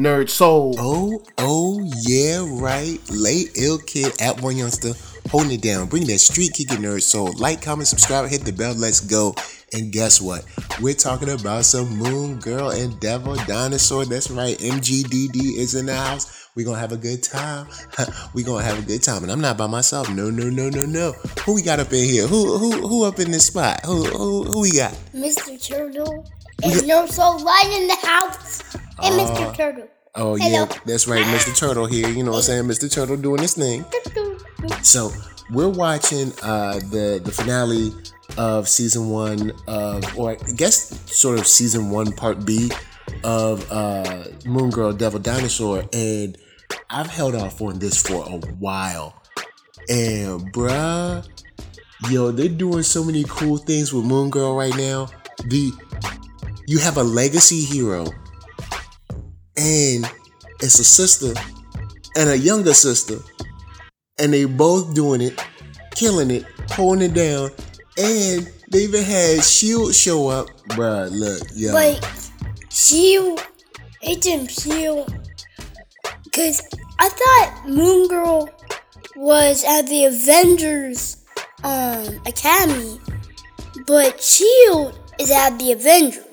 Nerd Soul. Oh, oh, yeah, right. Late ill kid at one youngster holding it down. Bring that street kicking nerd soul. Like, comment, subscribe, hit the bell. Let's go. And guess what? We're talking about some Moon Girl and Devil Dinosaur. That's right. MGDD is in the house. We're gonna have a good time. We're gonna have a good time. And I'm not by myself. No, no, no, no, no. Who we got up in here? Who who who up in this spot? Who who, who we got? Mr. Turtle and Nerd Soul right in the house. And Mr. Turtle. Oh Hello. yeah, that's right, Mr. Turtle here. You know what I'm saying? Mr. Turtle doing his thing. So we're watching uh, the the finale of season one of, or I guess sort of season one part B of uh, Moon Girl Devil Dinosaur, and I've held off on this for a while. And bruh, yo, they're doing so many cool things with Moon Girl right now. The you have a legacy hero, and it's a sister and a younger sister and they both doing it, killing it, holding it down, and they even had Shield show up, bruh. Look, yo, But Shield, didn't Shield. Because I thought Moon Girl was at the Avengers um, Academy, but Shield is at the Avengers.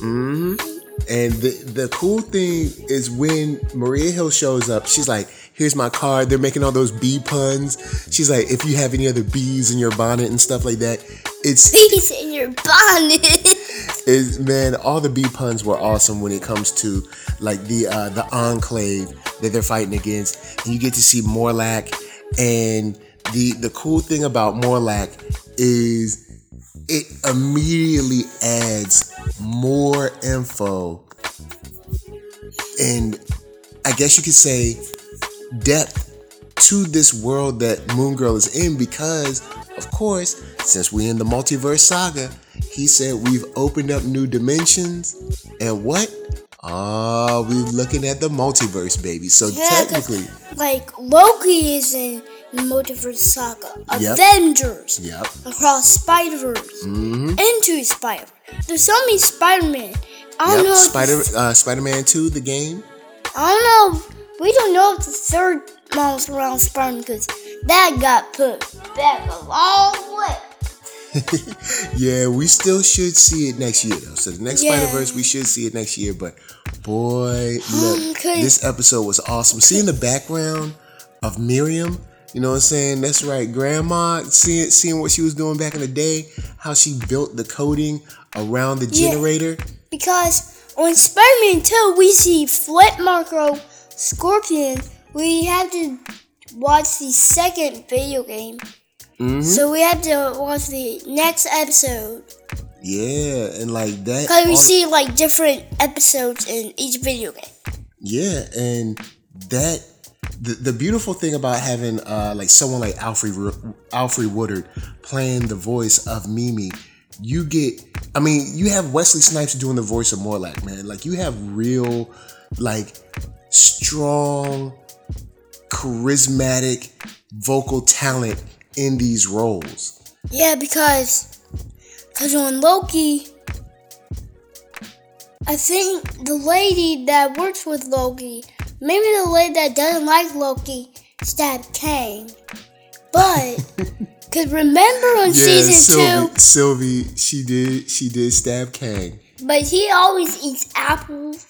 hmm And the the cool thing is when Maria Hill shows up, she's like, "Here's my card." They're making all those bee puns. She's like, "If you have any other bees in your bonnet and stuff like that, it's Bees in your bonnet. is man, all the bee puns were awesome when it comes to like the uh, the enclave that they're fighting against, and you get to see Morlock. And the the cool thing about Morlock is it immediately adds more info, and I guess you could say depth to this world that Moon Girl is in because, of course, since we in the multiverse saga, he said we've opened up new dimensions, and what? Ah, we're looking at the multiverse, baby. So Yeah, technically, like Loki is in the Multiverse Saga, Yep. Avengers, yep. across Spider Verse, Mm-hmm. into Spider. There's so many Spider Man. I don't Yep. know. Spider uh, Spider Man Two, the game. I don't know. We don't know if the third mouse around Spider Man because that got put back a long way. yeah, we still should see it next year though. So the next Yeah. Spider Verse, we should see it next year. But boy, look, this episode was awesome. Seeing the background of Miriam, you know what I'm saying? That's right, Grandma. Seeing seeing what she was doing back in the day, how she built the coding around the Yeah. generator. Because on Spider Man 2, we see Flip Marco Scorpion. We have to watch the second video game. Mm-hmm. So we have to watch the next episode. Yeah, and like that. Because we see like different episodes in each video game. Yeah, and that the, the beautiful thing about having uh like someone like Alfre Alfre Woodard playing the voice of Mimi, you get I mean, you have Wesley Snipes doing the voice of Morlock, man. Like you have real like strong charismatic vocal talent in these roles. Yeah, because because on Loki, I think the lady that works with Loki, maybe the lady that doesn't like Loki, stabbed Kang. But because remember on season Sylvie, two, Sylvie, she did she did stab Kang. but he always eats apples.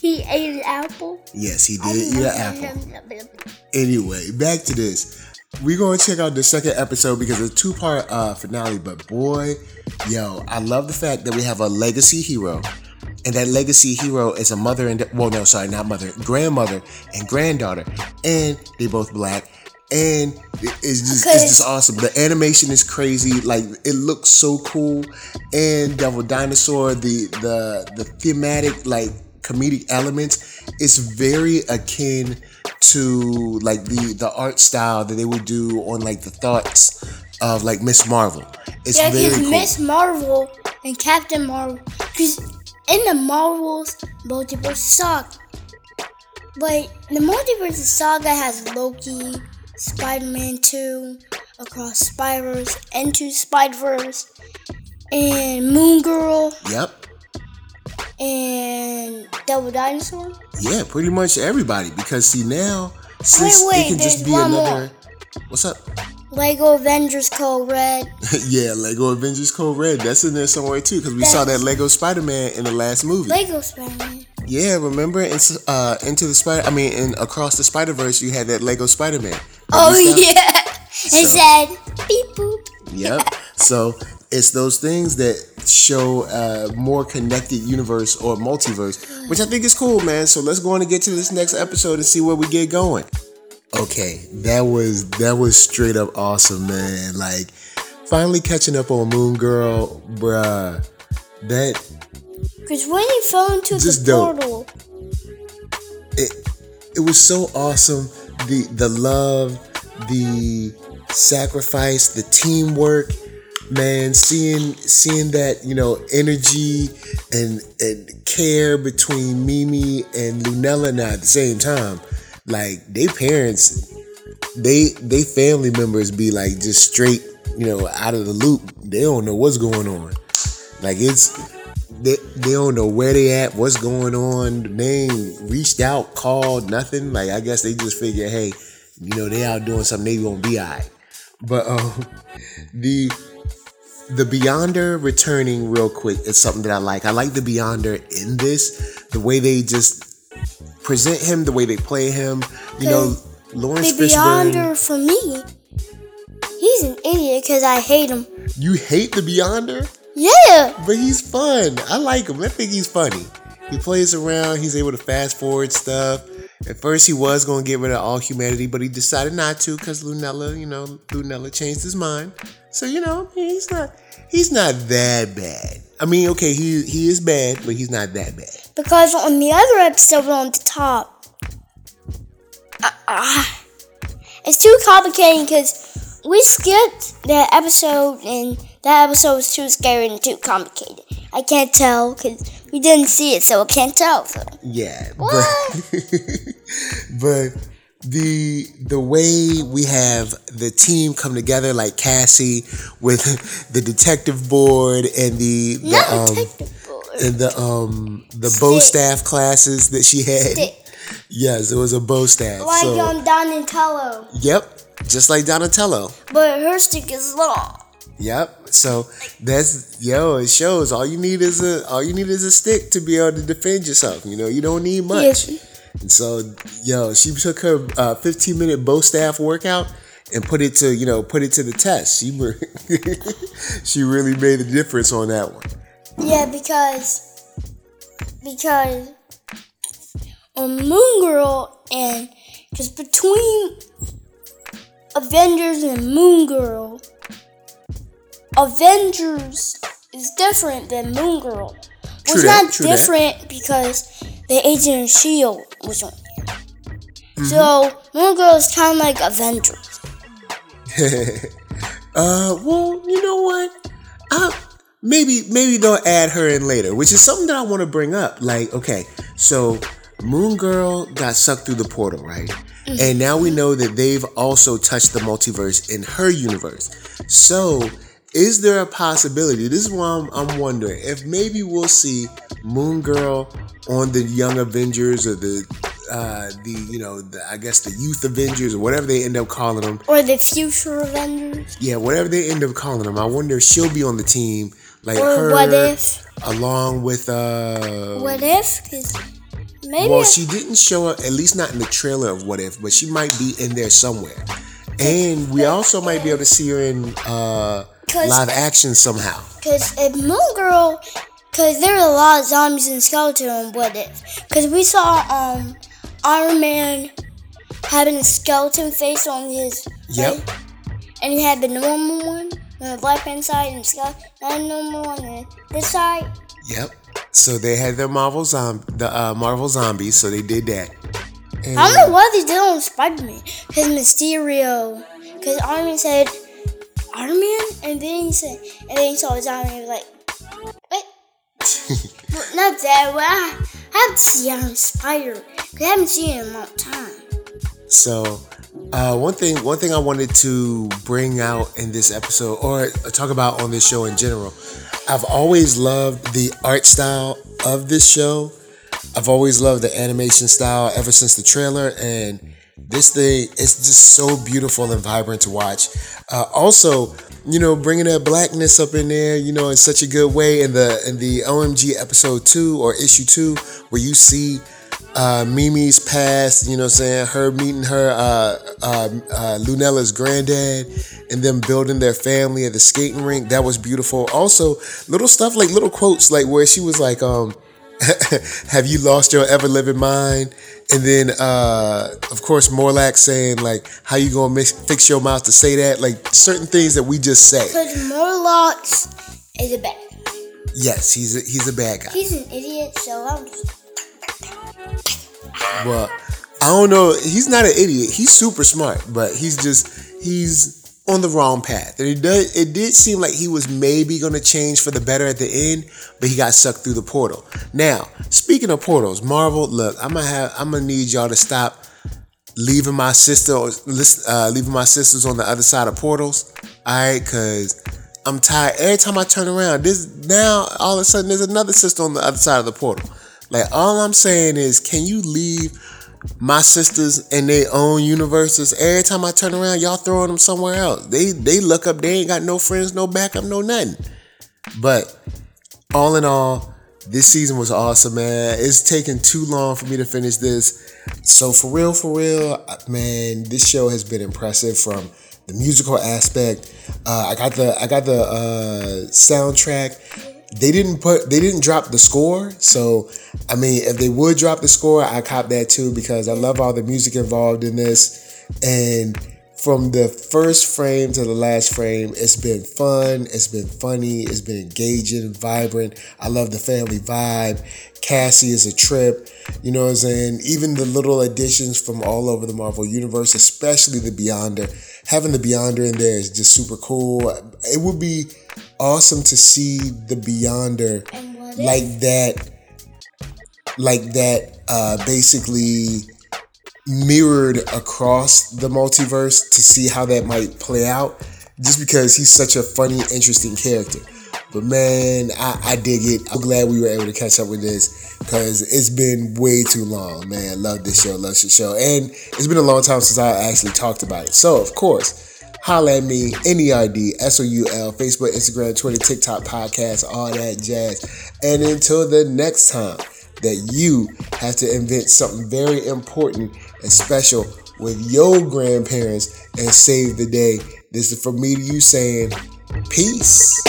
He ate an apple. Yes, he did eat an apple. Anyway, back to this. We're gonna check out the second episode because it's a two-part uh, finale. But boy, yo, I love the fact that we have a legacy hero, and that legacy hero is a mother and well, no, sorry, not mother, grandmother and granddaughter, and they both black, and it's just it's just awesome. The animation is crazy, like it looks so cool, and Devil Dinosaur, the the the thematic like comedic elements is very akin to like the the art style that they would do on like the thoughts of like Miss Marvel. It's Yeah, very cool. Miss Marvel and Captain Marvel. Because in the Marvels, multiverse saga. But the multiverse saga has Loki, Spider Man 2, Across Spider-Verse, Into Spider-Verse, and Moon Girl. Yep. and Devil Dinosaur. Yeah, pretty much everybody. Because see now, since wait, it can just be another. What's up? Lego Avengers Code Red. yeah, Lego Avengers Code Red. That's in there somewhere too. Because we saw that Lego Spider Man in the last movie. Lego Spider-Man. Yeah, remember? In, uh, into the spider. I mean, in across the Spider Verse, you had that Lego Spider Man. Oh yeah. It said beep boop. Yep. so it's those things that show a more connected universe or multiverse, which I think is cool, man. So let's go on and get to this next episode and see where we get going. Okay, that was that was straight up awesome, man. Like finally catching up on Moon Girl, bruh. That Because when he fell into the dope. portal, it it was so awesome. The the love, the sacrifice, the teamwork, man. Seeing seeing that you know energy and and care between Mimi and Lunella now at the same time. Like they parents, they they family members be like just straight you know out of the loop. They don't know what's going on. Like it's they, they don't know where they at, what's going on. They ain't reached out, called, nothing. Like I guess they just figure, hey, you know, they out doing something, they gonna be alright. But um the the Beyonder returning real quick is something that I like. I like the Beyonder in this, the way they just present him, the way they play him. You know, Laurence the Fishburne. Beyonder for me, he's an idiot because I hate him. You hate the Beyonder? Yeah. But he's fun. I like him. I think he's funny. He plays around. He's able to fast forward stuff. At first, he was going to get rid of all humanity, but he decided not to because Lunella, you know, Lunella changed his mind. So you know, he's not he's not that bad. I mean, okay, he he is bad, but he's not that bad. Because on the other episode on the top, uh, uh, it's too complicated because we skipped that episode and that episode was too scary and too complicated. I can't tell because we didn't see it, so I can't tell. So. Yeah, but but the the way we have the team come together, like Cassie with the detective board and the, the Not um, detective board. and the um the bow staff classes that she had. Stick. Yes, it was a bow staff. Like so, um, Donatello, yep, just like Donatello. but her stick is long. Yep. So that's yo. It shows all you need is a all you need is a stick to be able to defend yourself. You know, you don't need much. Yes. And so, yo, she took her uh, 15 minute bow staff workout and put it to you know put it to the test. She were she really made a difference on that one. Yeah, because because on Moon Girl and because between Avengers and Moon Girl, Avengers is different than Moon Girl. True Was that, not true that. different because the Agent of Shield was on there. Mm-hmm. So Moon Girl is kind of like Avengers. Uh, well, you know what? Uh, maybe maybe they'll add her in later, which is something that I want to bring up. Like, okay, so Moon Girl got sucked through the portal, right? And now we know that they've also touched the multiverse in her universe. So, is there a possibility? This is why I'm, I'm wondering if maybe we'll see Moon Girl on the Young Avengers or the uh, the you know the, I guess the Youth Avengers or whatever they end up calling them. Or the future Avengers. Yeah, whatever they end up calling them, I wonder if she'll be on the team, like Or her, what if? along with uh. What if? Maybe. Well, she didn't show up, at least not in the trailer of What If, but she might be in there somewhere, and we also might be able to see her in uh 'Cause- live action somehow. Because if Moon Girl, because there are a lot of zombies and skeletons on What If. Because we saw um Iron Man having a skeleton face on his Yep. face, and he had the normal one on the left hand side and skeleton, not normal one on this side. Yep. So they had their Marvel zom- the uh, Marvel zombies, so they did that. And, I don't know what they did on Spider Man. Because Mysterio, because Iron Man said Iron Man, and then he said, and then he saw his Iron Man, he was like, what? Well, not that. Well, I, I have to see Iron Spider. Cause I haven't seen him in a long time. So, uh, one thing, one thing I wanted to bring out in this episode, or talk about on this show in general, I've always loved the art style of this show. I've always loved the animation style ever since the trailer, and this thing is just so beautiful and vibrant to watch. Uh, also, you know, bringing that blackness up in there, you know, in such a good way in the in the OMG episode two or issue two, where you see uh, Mimi's past, you know, I'm saying her meeting her uh, uh, uh, Lunella's granddad, and them building their family at the skating rink. That was beautiful. Also, little stuff like little quotes, like where she was like, um, "Have you lost your ever living mind?" And then, uh, of course, Morlock saying like, "How you gonna mix, fix your mouth to say that?" Like certain things that we just say. Because Morlock is a bad. Yes, he's a, he's a bad guy. He's an idiot, so I'm just. Well, I don't know. He's not an idiot. He's super smart, but he's just he's on the wrong path. And it it did seem like he was maybe gonna change for the better at the end, but he got sucked through the portal. Now, speaking of portals, Marvel, look, I'm gonna have I'm gonna need y'all to stop leaving my sister uh, leaving my sisters on the other side of portals. Alright, cause I'm tired. Every time I turn around, this now all of a sudden there's another sister on the other side of the portal. Like all I'm saying is, can you leave my sisters in their own universes? Every time I turn around, y'all throwing them somewhere else. They they look up, they ain't got no friends, no backup, no nothing. But all in all, this season was awesome, man. It's taken too long for me to finish this. So for real, for real, man, this show has been impressive from the musical aspect. Uh, I got the I got the uh, soundtrack they didn't put they didn't drop the score. So i mean if they would drop the score i cop that too because i love all the music involved in this. And from the first frame to the last frame it's been fun it's been funny it's been engaging vibrant. I love the family vibe. Cassie is a trip you know what i'm saying? Even the little additions from all over the marvel universe especially the beyonder. Having the beyonder in there is just super cool. It would be awesome to see the Beyonder like that, like that, uh, basically mirrored across the multiverse to see how that might play out. Just because he's such a funny, interesting character. But man, I, I dig it. I'm glad we were able to catch up with this because it's been way too long, man. Love this show, love this show. And it's been a long time since I actually talked about it. So, of course, Holla at me, NERD, S-O-U-L, Facebook, Instagram, Twitter, TikTok, podcast, all that jazz. And until the next time that you have to invent something very important and special with your grandparents and save the day, this is for me to you saying, peace.